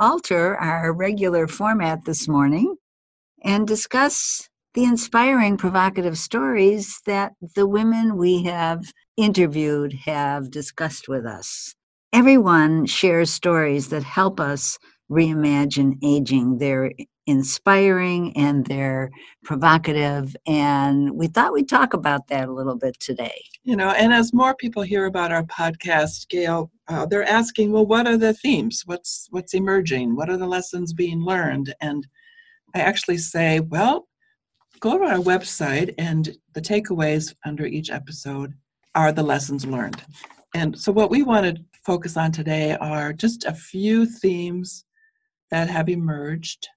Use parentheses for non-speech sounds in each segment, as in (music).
alter our regular format this morning and discuss the inspiring, provocative stories that the women we have interviewed have discussed with us. Everyone shares stories that help us reimagine aging. They're inspiring and they're provocative, and we thought we'd talk about that a little bit today. You know, and as more people hear about our podcast, Gail, uh, they're asking, well, what are the themes? What's what's emerging? What are the lessons being learned? And I actually say, well, go to our website, and the takeaways under each episode are the lessons learned. And so, what we want to focus on today are just a few themes that have emerged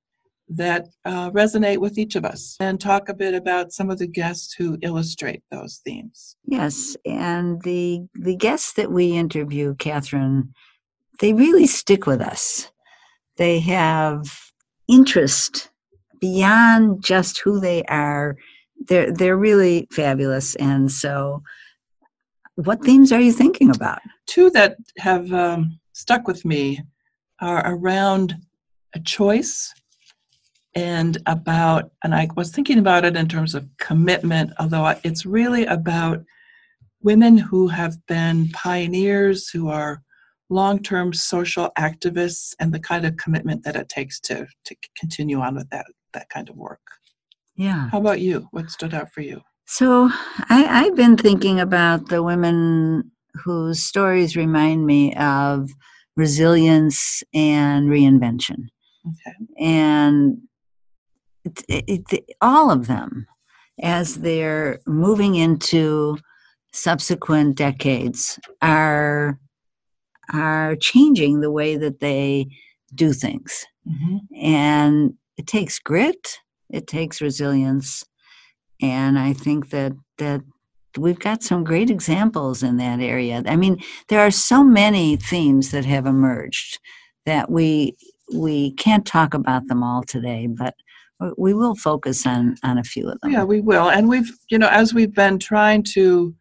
that uh, resonate with each of us and talk a bit about some of the guests who illustrate those themes. Yes, and the the guests that we interview, Catherine, they really stick with us. They have interest beyond just who they are. They're they're really fabulous, and so. What themes are you thinking about? Two that have um, stuck with me are around a choice and about, and I was thinking about it in terms of commitment, although it's really about women who have been pioneers, who are long term social activists, and the kind of commitment that it takes to, to continue on with that, that kind of work. Yeah. How about you? What stood out for you? So I, I've been thinking about the women whose stories remind me of resilience and reinvention. Okay. And it, it, all of them, as they're moving into subsequent decades, are are changing the way that they do things. Mm-hmm. And it takes grit, it takes resilience, and I think that that we've got some great examples in that area. I mean, there are so many themes that have emerged that we we can't talk about them all today, but we will focus on on a few of them. Yeah, we will, and we've you know as we've been trying to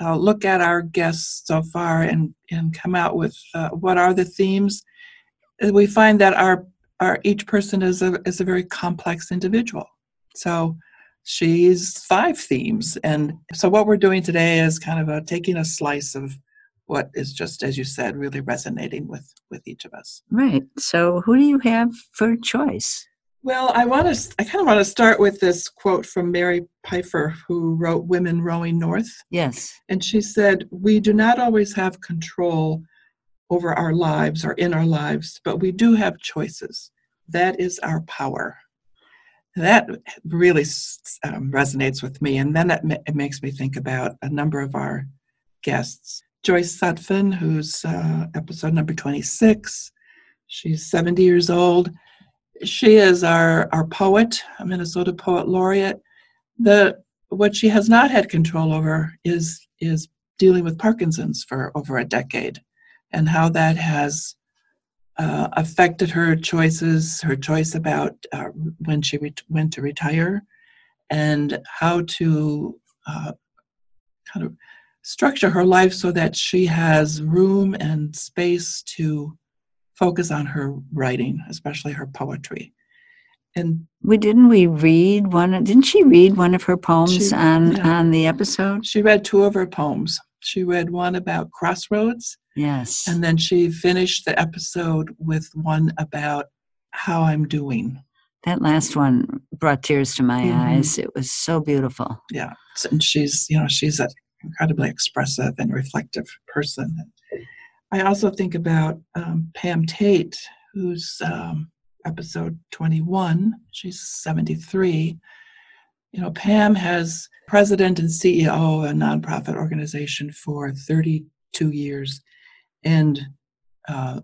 uh, look at our guests so far and and come out with uh, what are the themes, uh, we find that our our each person is a is a very complex individual. So she's five themes, and so what we're doing today is kind of a, taking a slice of what is just as you said really resonating with with each of us. Right. So who do you have for choice well, I want to. I kind of want to start with this quote from Mary Pipher, who wrote "Women Rowing North." Yes, and she said, "We do not always have control over our lives or in our lives, but we do have choices. That is our power." That really um, resonates with me, and then it, it, makes me think about a number of our guests. Joyce Sutphen, who's uh, episode number twenty-six. She's seventy years old she is our, our poet, a Minnesota Poet Laureate. The what she has not had control over is is dealing with Parkinson's for over a decade, and how that has uh, affected her choices, her choice about uh, when she when to retire, and how to uh, kind of structure her life so that she has room and space to focus on her writing, especially her poetry. And we didn't we read one didn't she read one of her poems she, on yeah. on the episode? She read two of her poems. She read one about crossroads. Yes. And then she finished the episode with one about how I'm doing. That last one brought tears to my mm-hmm. eyes. It was so beautiful. Yeah. And she's, you know, she's an incredibly expressive and reflective person. I also think about um, Pam Tate, who's um, episode 21. She's 73. You know, Pam has president and CEO of a nonprofit organization for 32 years and uh,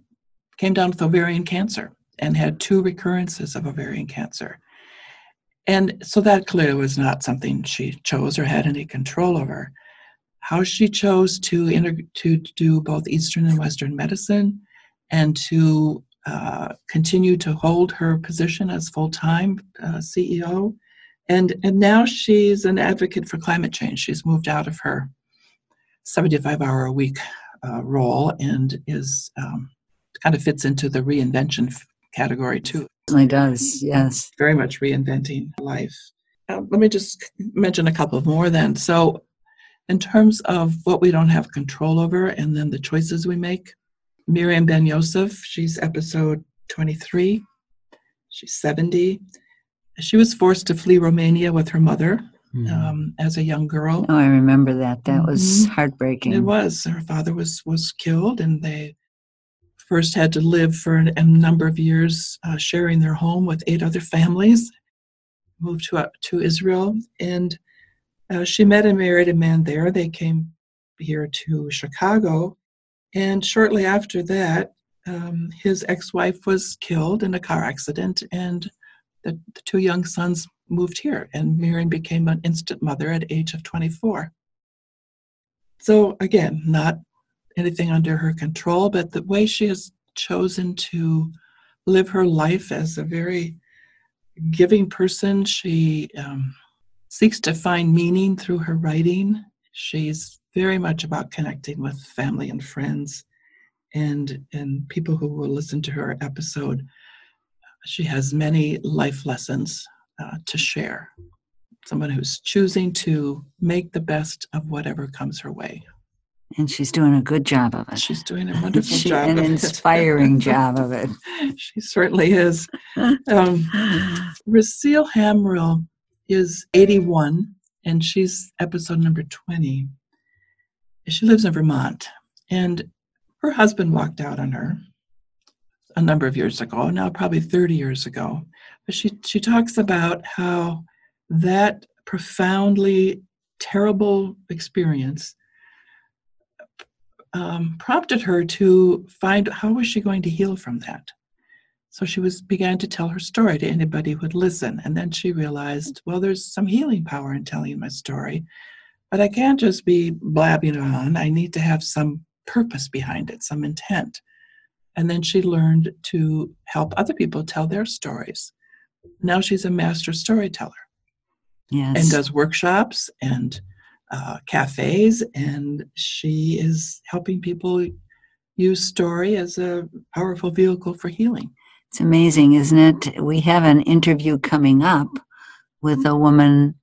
came down with ovarian cancer. and had two recurrences of ovarian cancer. And so that clearly was not something she chose or had any control over. How she chose to, inter- to do both Eastern and Western medicine and to uh, continue to hold her position as full time uh, CEO. And, and now she's an advocate for climate change. She's moved out of her 75 hour a week uh, role and is um, kind of fits into the reinvention category too. Certainly does, yes. Very much reinventing life. Uh, let me just mention a couple more then. So, in terms of what we don't have control over and then the choices we make, Miriam Ben Yosef, she's episode 23. She's 70. She was forced to flee Romania with her mother Hmm. um, as a young girl. Oh, I remember that. That was Mhm. heartbreaking. It was. Her father was was killed, and they first had to live for an, a number of years, uh, sharing their home with eight other families. Moved to uh, to Israel, and uh, she met and married a man there. They came here to Chicago, and shortly after that, um, his ex-wife was killed in a car accident, and the, the two young sons moved here, and Miriam became an instant mother at age of 24. So again, not anything under her control, but the way she has chosen to live her life as a very giving person, she um, seeks to find meaning through her writing. She's very much about connecting with family and friends and and people who will listen to her episode. She has many life lessons uh, to share. Someone who's choosing to make the best of whatever comes her way. and she's doing a good job of it. She's doing a (laughs) wonderful She- job. An inspiring job of it. (laughs) she certainly is. Um, (laughs) Rasil Hamrill is 81, and she's episode number 20. She lives in Vermont, and her husband walked out on her a number of years ago, now probably 30 years ago. But she, she talks about how that profoundly terrible experience um, prompted her to find how was she going to heal from that. So she was began to tell her story to anybody who would listen, and then she realized, well, there's some healing power in telling my story, but I can't just be blabbing on. I need to have some purpose behind it, some intent. And then she learned to help other people tell their stories. Now she's a master storyteller Yes. and does workshops and uh, cafes, and she is helping people use story as a powerful vehicle for healing. It's amazing, isn't it? We have an interview coming up with a woman.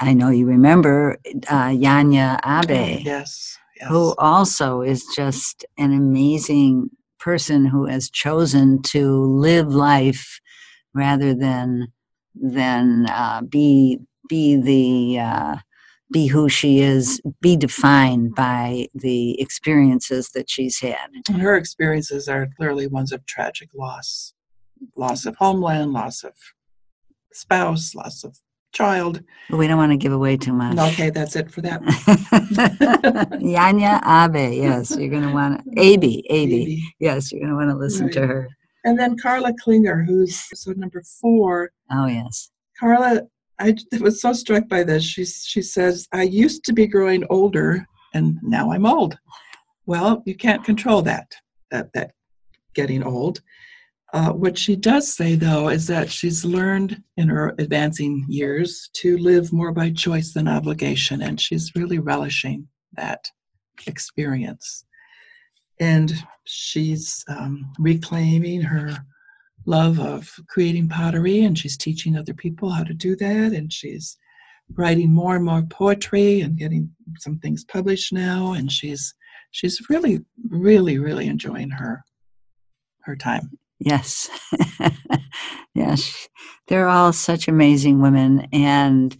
I know you remember uh, Yanya Abe, Yes, yes. who also is just an amazing person who has chosen to live life rather than than uh, be be the uh, be who she is, be defined by the experiences that she's had. And her experiences are clearly ones of tragic loss loss of homeland, loss of spouse, loss of child. But we don't want to give away too much. Okay, that's it for that. (laughs) Yanya Abe, yes, you're going to want to. Abe, Abe, yes, you're going to want to listen to her. And then Carla Klinger, who's episode number four. Oh, yes. Carla, I was so struck by this. She she says, "I used to be growing older, and now I'm old." Well, you can't control that. That that getting old. Uh, what she does say, though, is that she's learned in her advancing years to live more by choice than obligation, and she's really relishing that experience. And she's um, reclaiming her love of creating pottery, and she's teaching other people how to do that, and she's writing more and more poetry and getting some things published now, and she's she's really, really, really enjoying her her time. Yes. (laughs) yes. They're all such amazing women and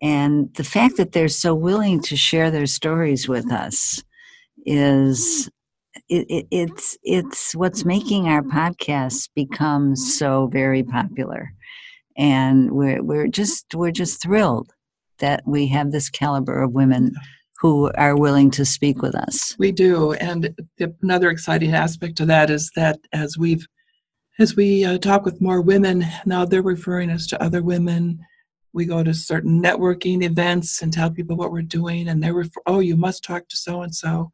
and the fact that they're so willing to share their stories with us is it, it, it's it's what's making our podcast become so very popular and we're we're just we're just thrilled that we have this caliber of women who are willing to speak with us We do, and the, another exciting aspect to that is that as we've as we uh, talk with more women, now they're referring us to other women. We go to certain networking events and tell people what we're doing, and they refer, oh, you must talk to so and so.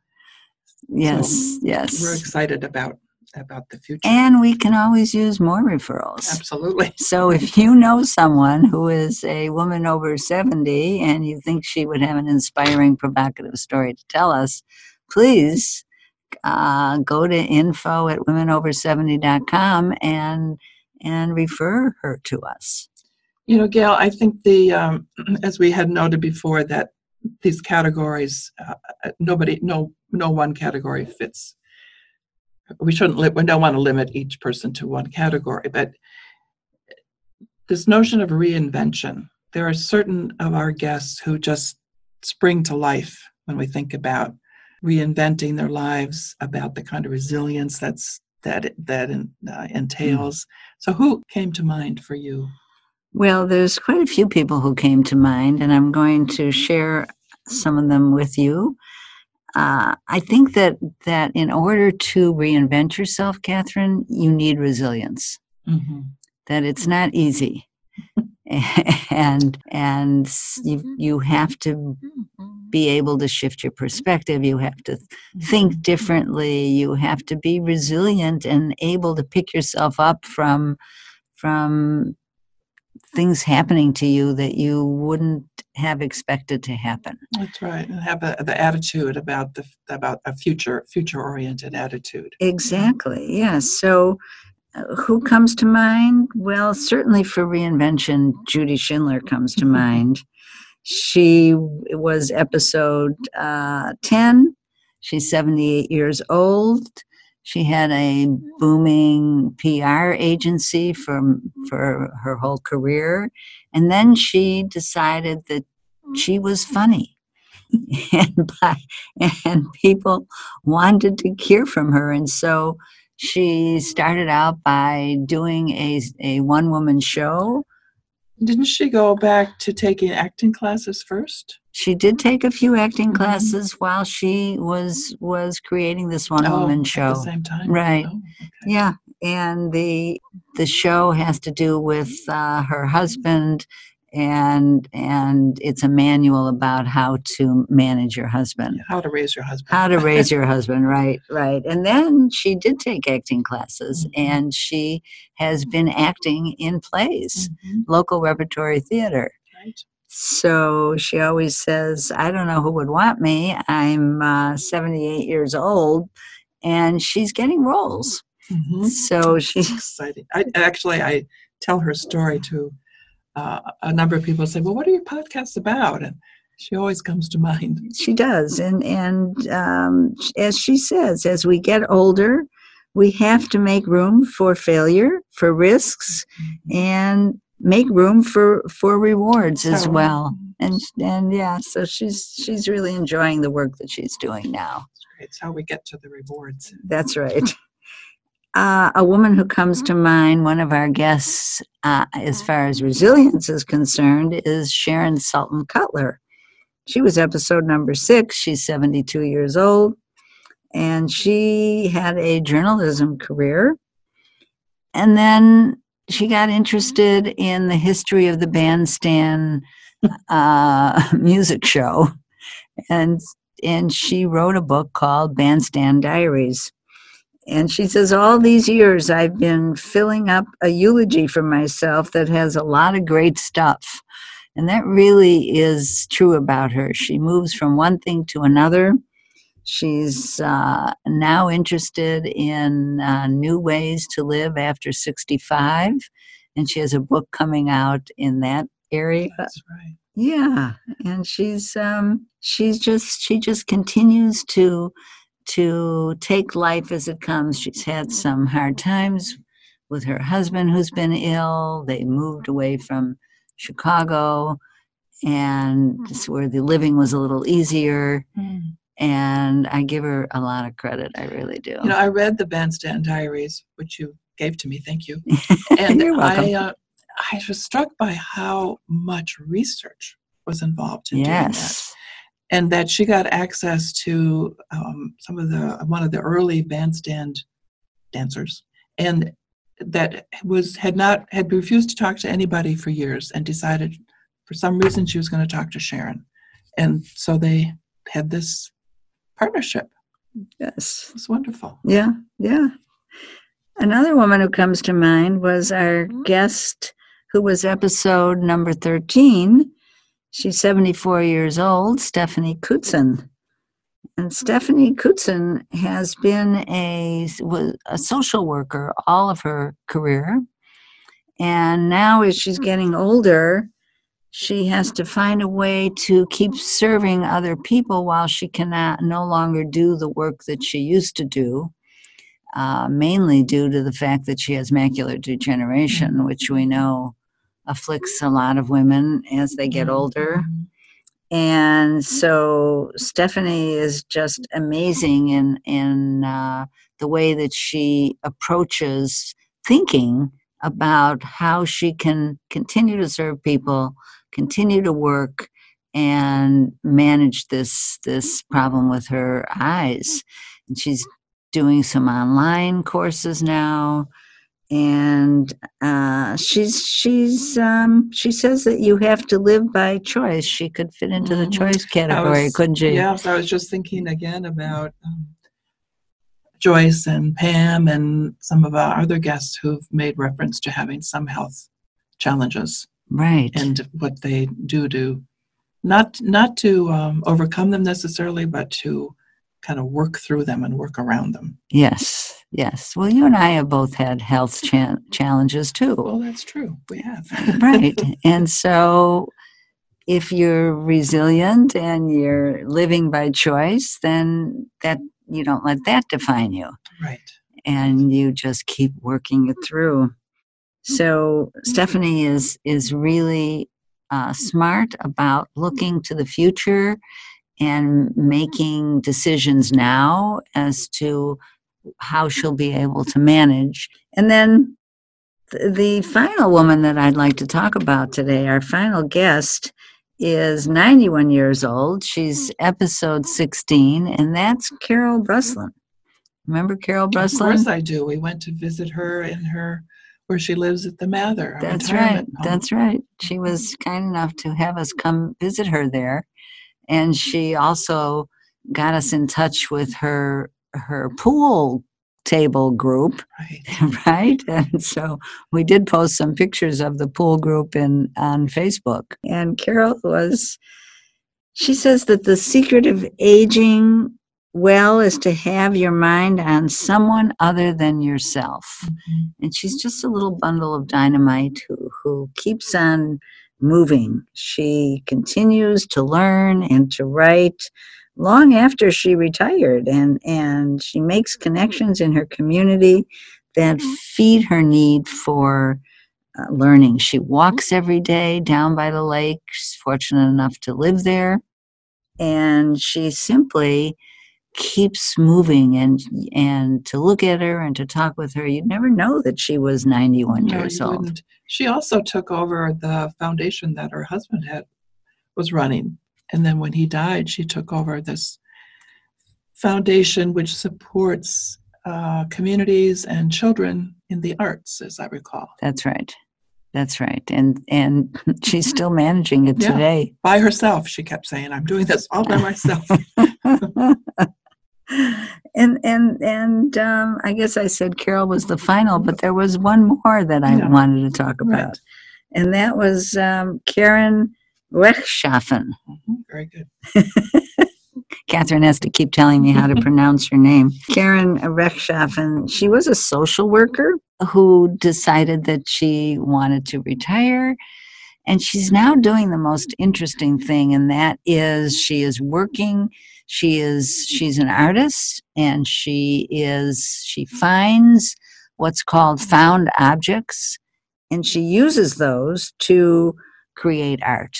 Yes, yes. We're excited about about the future. And we can always use more referrals. Absolutely. (laughs) So if you know someone who is a woman over 70 and you think she would have an inspiring, provocative story to tell us, please uh, go to info at womenover70.com and and refer her to us. You know, Gail, I think the um, (clears throat) as we had noted before that these categories, uh, uh nobody, no, no one category fits we shouldn't li- we don't want to limit each person to one category but this notion of reinvention there are certain of our guests who just spring to life when we think about reinventing their lives about the kind of resilience that's that that uh, entails mm. so who came to mind for you well there's quite a few people who came to mind and i'm going to share some of them with you uh, I think that that in order to reinvent yourself, Catherine, you need resilience. Mm-hmm. That it's not easy, (laughs) (laughs) and and you you have to be able to shift your perspective. You have to think mm-hmm. differently. You have to be resilient and able to pick yourself up from from things happening to you that you wouldn't have expected to happen. That's right, and have a, the attitude about the about a future future oriented attitude. Exactly. Yes. So, uh, who comes to mind? Well, certainly for reinvention, Judy Schindler comes to (laughs) mind. She was episode uh, ten. She's seventy eight years old. She had a booming PR agency for, for her whole career. And then she decided that she was funny. (laughs) and, by, and people wanted to hear from her. And so she started out by doing a, a one woman show didn't she go back to taking acting classes first? She did take a few acting mm-hmm. classes while she was was creating this one woman oh, show. At the same time, right? Oh, okay. Yeah, and the the show has to do with uh, her husband and and it's a manual about how to manage your husband. How to raise your husband. How to (laughs) raise your husband right right. And then she did take acting classes mm-hmm. and she has been acting in plays mm-hmm. local repertory theater. Right. So she always says i don't know who would want me. I'm uh, 78 years old and she's getting roles. Mm-hmm. so she's exciting. I, actually i tell her story to uh, a number of people say, "Well, what are your podcasts about?" And she always comes to mind. (laughs) She does, and and um, as she says, as we get older, we have to make room for failure, for risks, mm-hmm. and make room for for rewards as well. And and yeah, so she's she's really enjoying the work that she's doing now. It's how we get to the rewards. That's right. (laughs) Uh, a woman who comes to mind, one of our guests, uh, as far as resilience is concerned, is Sharon Sultan Cutler. She was episode number six. She's 72 years old, and she had a journalism career. And then she got interested in the history of the bandstand uh, (laughs) music show, and and she wrote a book called Bandstand Diaries. And she says, All these years I've been filling up a eulogy for myself that has a lot of great stuff. And that really is true about her. She moves from one thing to another. She's uh, now interested in uh, new ways to live after 65. And she has a book coming out in that area. That's right. Yeah, and she's um, she's just she just continues to to take life as it comes. She's had some hard times with her husband who's been ill. They moved away from Chicago and where the living was a little easier. Mm. And I give her a lot of credit. I really do. You know, I read the Bandstand Diaries, which you gave to me. Thank you. (laughs) And You're welcome. I, uh, I was struck by how much research was involved in yes. doing that and that she got access to um, some of the one of the early bandstand dancers and that was had not had refused to talk to anybody for years and decided for some reason she was going to talk to Sharon. And so they had this partnership. Yes. It was wonderful. Yeah, yeah. Another woman who comes to mind was our guest who was episode number 13. She's 74 years old, Stephanie Kutzen. And Stephanie Kutzen has been a, a social worker all of her career. And now, as she's getting older, she has to find a way to keep serving other people while she cannot no longer do the work that she used to do uh, mainly due to the fact that she has macular degeneration, which we know afflicts a lot of women as they get older. And so Stephanie is just amazing in in uh, the way that she approaches thinking about how she can continue to serve people, continue to work, and manage this this problem with her eyes. And she's doing some online courses now and uh, she's she's um, she says that you have to live by choice. She could fit into the Mhm. choice category, was- couldn't she? Yes, I was just thinking again about um, Joyce and Pam and some of our other guests who've made reference to having some health challenges Right. and what they do to not not to um, overcome them necessarily, but to kind of work through them and work around them. yes. Yes. Well, you and I have both had health cha- challenges too. Well, that's true. We have. right. (laughs) And so if you're resilient and you're living by choice, then that you don't let that define you. right. and you just keep working it through. So Stephanie is is really uh, smart about looking to the future and making decisions now as to how she'll be able to manage. And then th- the final woman that I'd like to talk about today, our final guest, is 91 years old. She's mm-hmm. episode 16, and that's Carol mm-hmm. Breslin. Remember Carol Of Breslin? course I do. We went to visit her in her where she lives at the Mather. That's right. home. That's right. She was mm-hmm. kind enough to have us come visit her there, and she also got us in touch with her her pool table group, right. (laughs) right? And so we did post some pictures of the pool group in on Facebook. And Carol was she says that the secret of aging well is to have your mind on someone other than yourself Mhm. and she's just a little bundle of dynamite who, who keeps on moving. She continues to learn and to write long after she retired, and, and she makes connections in her community that feed her need for uh, learning. She walks every day down by the lake. She's fortunate enough to live there, and she simply keeps moving and and to look at her and to talk with her you'd never know that she was 91 No, years old wouldn't. She also took over the foundation that her husband had was running, and then when he died, she took over this foundation which supports uh, communities and children in the arts, as I recall, that's right that's right and and (laughs) she's still managing it Yeah. today by herself. She kept saying, "I'm doing this all by myself." (laughs) and and and um, I guess I said Carol was the final, but there was one more that I Yeah. wanted to talk about, Right. and that was um, Karen Rechtschaffen. Mhm, Very good. (laughs) Catherine has to keep telling me how to (laughs) pronounce her name. Karen Rechtschaffen. She was a social worker who decided that she wanted to retire. And she's now doing the most interesting thing, and that is she is working. She is she's an artist, and she is she finds what's called found objects, and she uses those to create art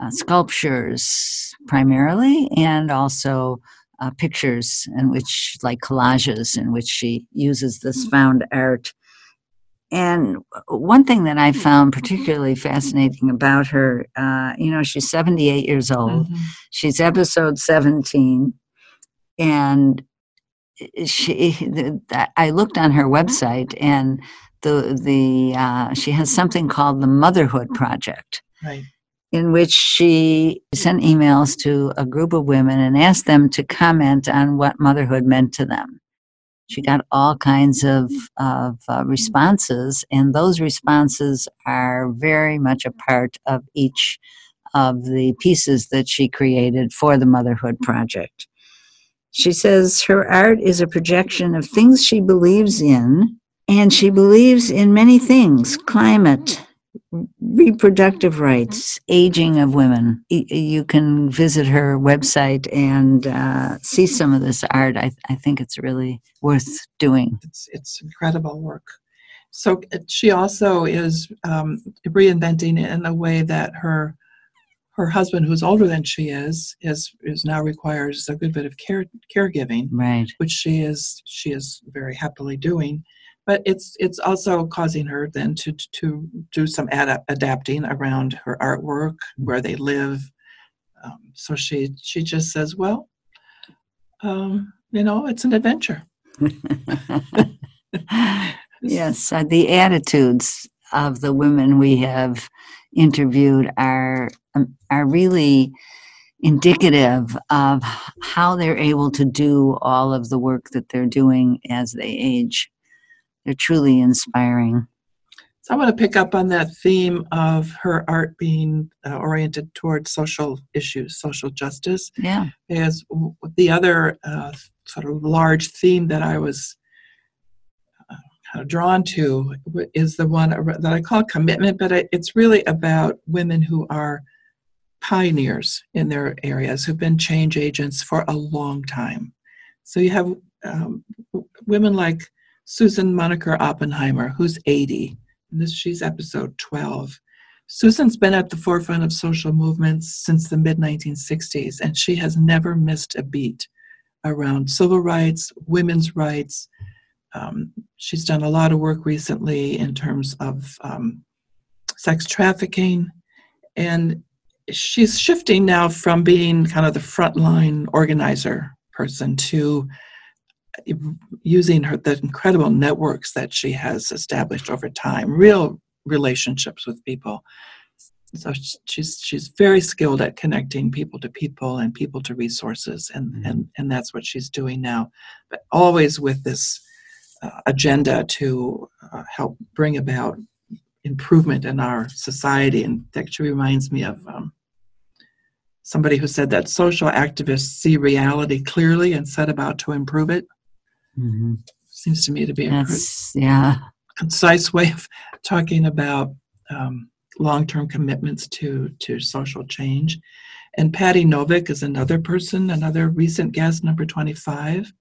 uh, sculptures primarily, and also uh, pictures in which, like collages, in which she uses this found art. And one thing that I found particularly fascinating about her, uh, you know, she's 78 years old. Mhm. She's episode 17. And she the, I looked on her website and the the uh, she has something called the Motherhood Project, Right. in which she sent emails to a group of women and asked them to comment on what motherhood meant to them. She got all kinds of of uh, responses, and those responses are very much a part of each of the pieces that she created for the Motherhood Project. She says her art is a projection of things she believes in, and she believes in many things climate, reproductive rights, aging of women. You can visit her website and uh, see some of this art. I, I think it's really worth doing. It's it's incredible work. So uh, she also is um, reinventing it in a way that her her husband, who's older than she is, is is now requires a good bit of care caregiving, Right. which she is she is very happily doing. But it's it's also causing her then to to do some ad- adapting around her artwork, where they live. Um, so she she just says, well, um, you know, it's an adventure. (laughs) yes, uh, the attitudes of the women we have interviewed are um, are really indicative of how they're able to do all of the work that they're doing as they age. They're truly inspiring. So I want to pick up on that theme of her art being uh, oriented towards social issues, social justice, Yeah. w- the other uh, sort of large theme that I was uh, kind of drawn to w- is the one that I call commitment, but it- it's really about women who are pioneers in their areas, who've been change agents for a long time. So you have um, w- women like Susan Moniker Oppenheimer, who's 80 and this she's episode 12 susan's been at the forefront of social movements since the mid 1960s and she has never missed a beat around civil rights women's rights. Um, she's done a lot of work recently in terms of um, sex trafficking. And she's shifting now from being kind of the frontline organizer person to using her the incredible networks that she has established over time, real relationships with people. So she's she's very skilled at connecting people to people and people to resources, and Mhm. and and that's what she's doing now, but always with this uh, agenda to uh, help bring about improvement in our society. And that actually reminds me of um, somebody who said that social activists see reality clearly and set about to improve it Mhm. seems to me to be a yeah. concise way of talking about um, long-term commitments to to social change. And Patty Novick is another person, another recent guest, number 25.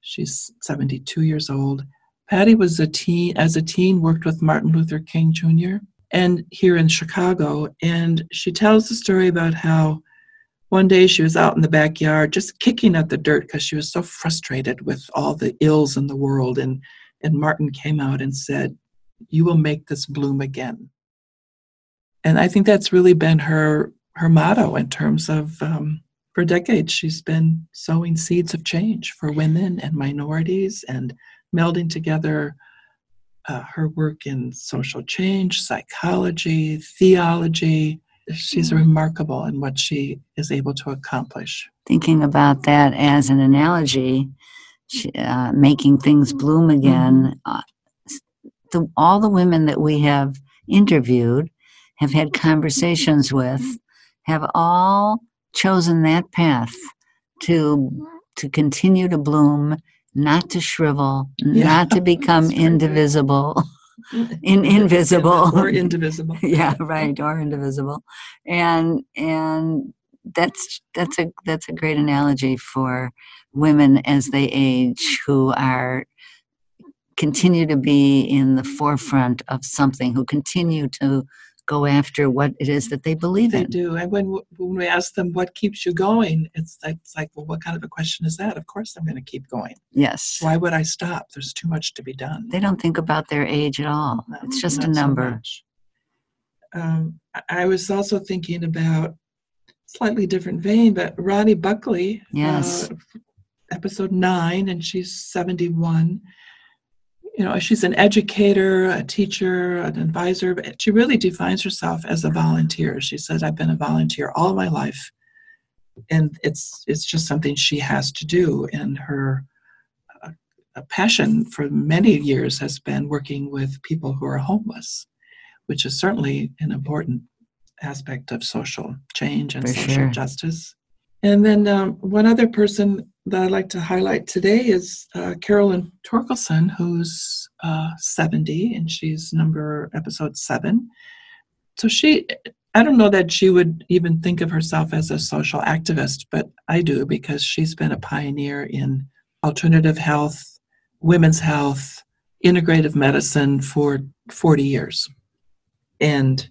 She's 72 years old. Patty was a teen, as a teen, worked with Martin Luther King Jr. and here in Chicago. And she tells the story about how one day she was out in the backyard just kicking at the dirt because she was so frustrated with all the ills in the world. And, and Martin came out and said, You will make this bloom again. And I think that's really been her her motto in terms of um, for decades she's been sowing seeds of change for women and minorities and melding together uh, her work in social change, psychology, theology. She's remarkable in what she is able to accomplish. Thinking about that as an analogy, sh- uh, making things bloom again. Uh, the, all the women that we have interviewed, have had conversations with, have all chosen that path to to continue to bloom, not to shrivel, Yeah, not to become (laughs) indivisible. In (laughs) invisible. or indivisible. (laughs) yeah right or indivisible and and that's that's a that's a great analogy for women as they age who are continue to be in the forefront of something who continue to go after what it is that they believe They in They do. And when when we ask them what keeps you going, it's like, it's like, well, what kind of a question is that? Of course, I'm going to keep going. yes Why would I stop? There's too much to be done. they don't think about their age at all No, it's just a not so number. Um, I- I was also thinking about slightly different vein, but Ronnie Buckley, Yes. uh, episode nine, and she's 71. You know, she's an educator, a teacher, an advisor, but she really defines herself as a volunteer. She said, I've been a volunteer all my life. And it's it's just something she has to do. And her uh, passion for many years has been working with people who are homeless, which is certainly an important aspect of social change and For social sure. justice. And then um, one other person that I'd like to highlight today is uh, Carolyn Torkelson, who's uh, 70, and she's number episode seven. So she, I don't know that she would even think of herself as a social activist, but I do because she's been a pioneer in alternative health, women's health, integrative medicine for 40 years. And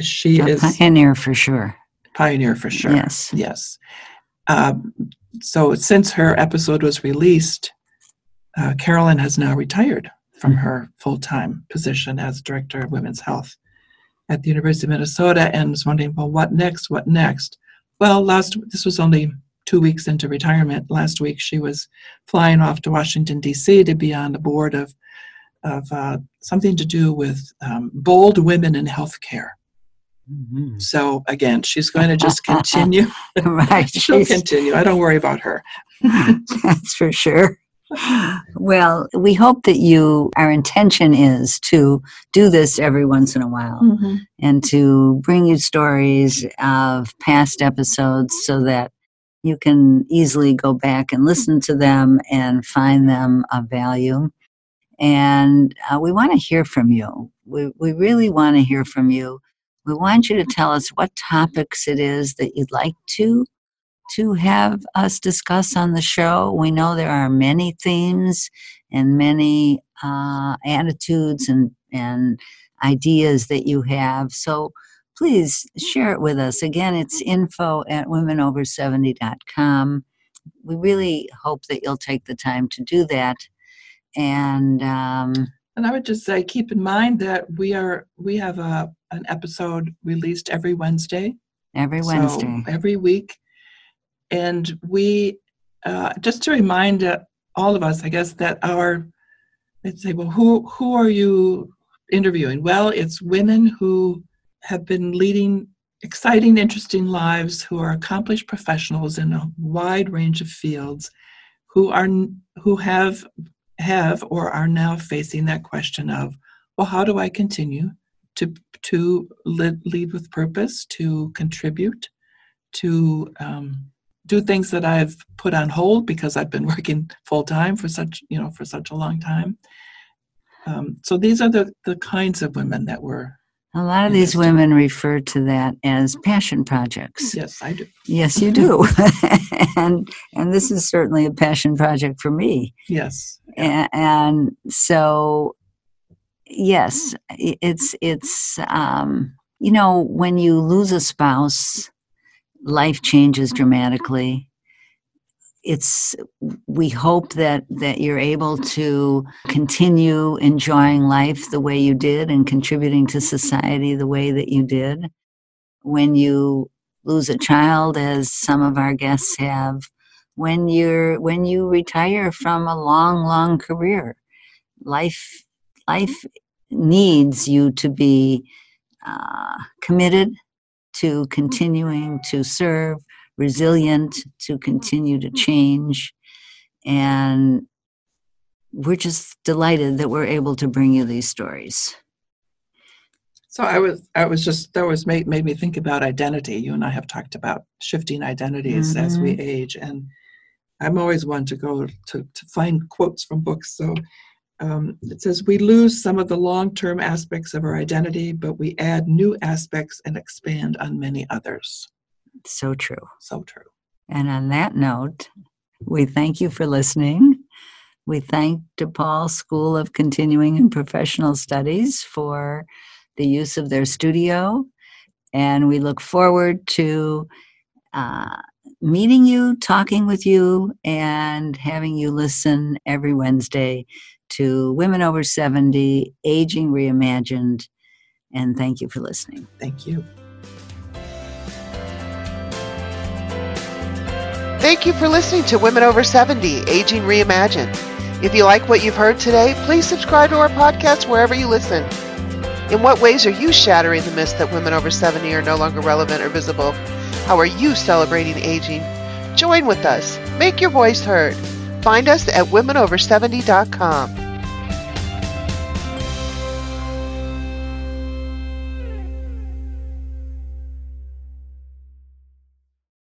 she A is pioneer for sure. Pioneer for sure. Yes. Yes. Um, so since her episode was released, uh, Carolyn has now retired from her full time position as director of women's health at the University of Minnesota and was wondering, well, what next? What next? Well, last this was only two weeks into retirement. Last week, she was flying off to Washington D.C. to be on the board of of uh, something to do with um, bold women in healthcare. Mhm. So again, she's going to just continue. (laughs) right. (laughs) She'll she's- continue. I don't worry about her. (laughs) That's for sure. Well, we hope that you, our intention is to do this every once in a while and to bring you stories of past episodes so that you can easily go back and listen to them and find them of value. And uh, we want to hear from you. We, we really want to hear from you. We want you to tell us what topics it is that you'd like to to have us discuss on the show. We know there are many themes and many uh, attitudes and, and ideas that you have. So please share it with us. Again, it's info at womenover70.com. We really hope that you'll take the time to do that. And um, And I would just say, keep in mind that we are we have a an episode released every Wednesday. every So, Wednesday. every week, and we uh, just to remind uh, all of us, I guess that our let's say, well, who who are you interviewing? Well, it's women who have been leading exciting, interesting lives, who are accomplished professionals in a wide range of fields, who are who have have or are now facing that question of, well, how do I continue to to lead, lead with purpose, to contribute, to um, do things that I've put on hold because I've been (laughs) working full time for such you know for such a long time. Um, so these are the the kinds of women that we're A lot of these women refer to that as passion projects. yes I do Yes, you do. (laughs) and and this is certainly a passion project for me. yes A- And so yes, it's it's um you know, when you lose a spouse, life changes dramatically. It's we hope that that you're able to continue enjoying life the way you did and contributing to society the way that you did. When you lose a child as some of our guests have when you're when you retire from a long long career life life needs you to be uh, committed to continuing to serve resilient to continue to change and we're just delighted that we're able to bring you these stories So I was, I was just that was made made me think about identity. You and I have talked about shifting identities as we age, and I'm always one to go to to find quotes from books. So um, it says we lose some of the long term aspects of our identity, but we add new aspects and expand on many others. so true So true. And on that note, we thank you for listening. We thank DePaul School of Continuing and Professional Studies for the use of their studio. And we look forward to uh, meeting you, talking with you, and having you listen every Wednesday to Women Over 70 Aging Reimagined. And thank you for listening. Thank you. Thank you for listening to Women Over 70 Aging Reimagined. If you like what you've heard today, please subscribe to our podcast wherever you listen. In what ways are you shattering the myth that women over 70 are no longer relevant or visible? How are you celebrating aging? Join with us. Make your voice heard. Find us at womenover70.com.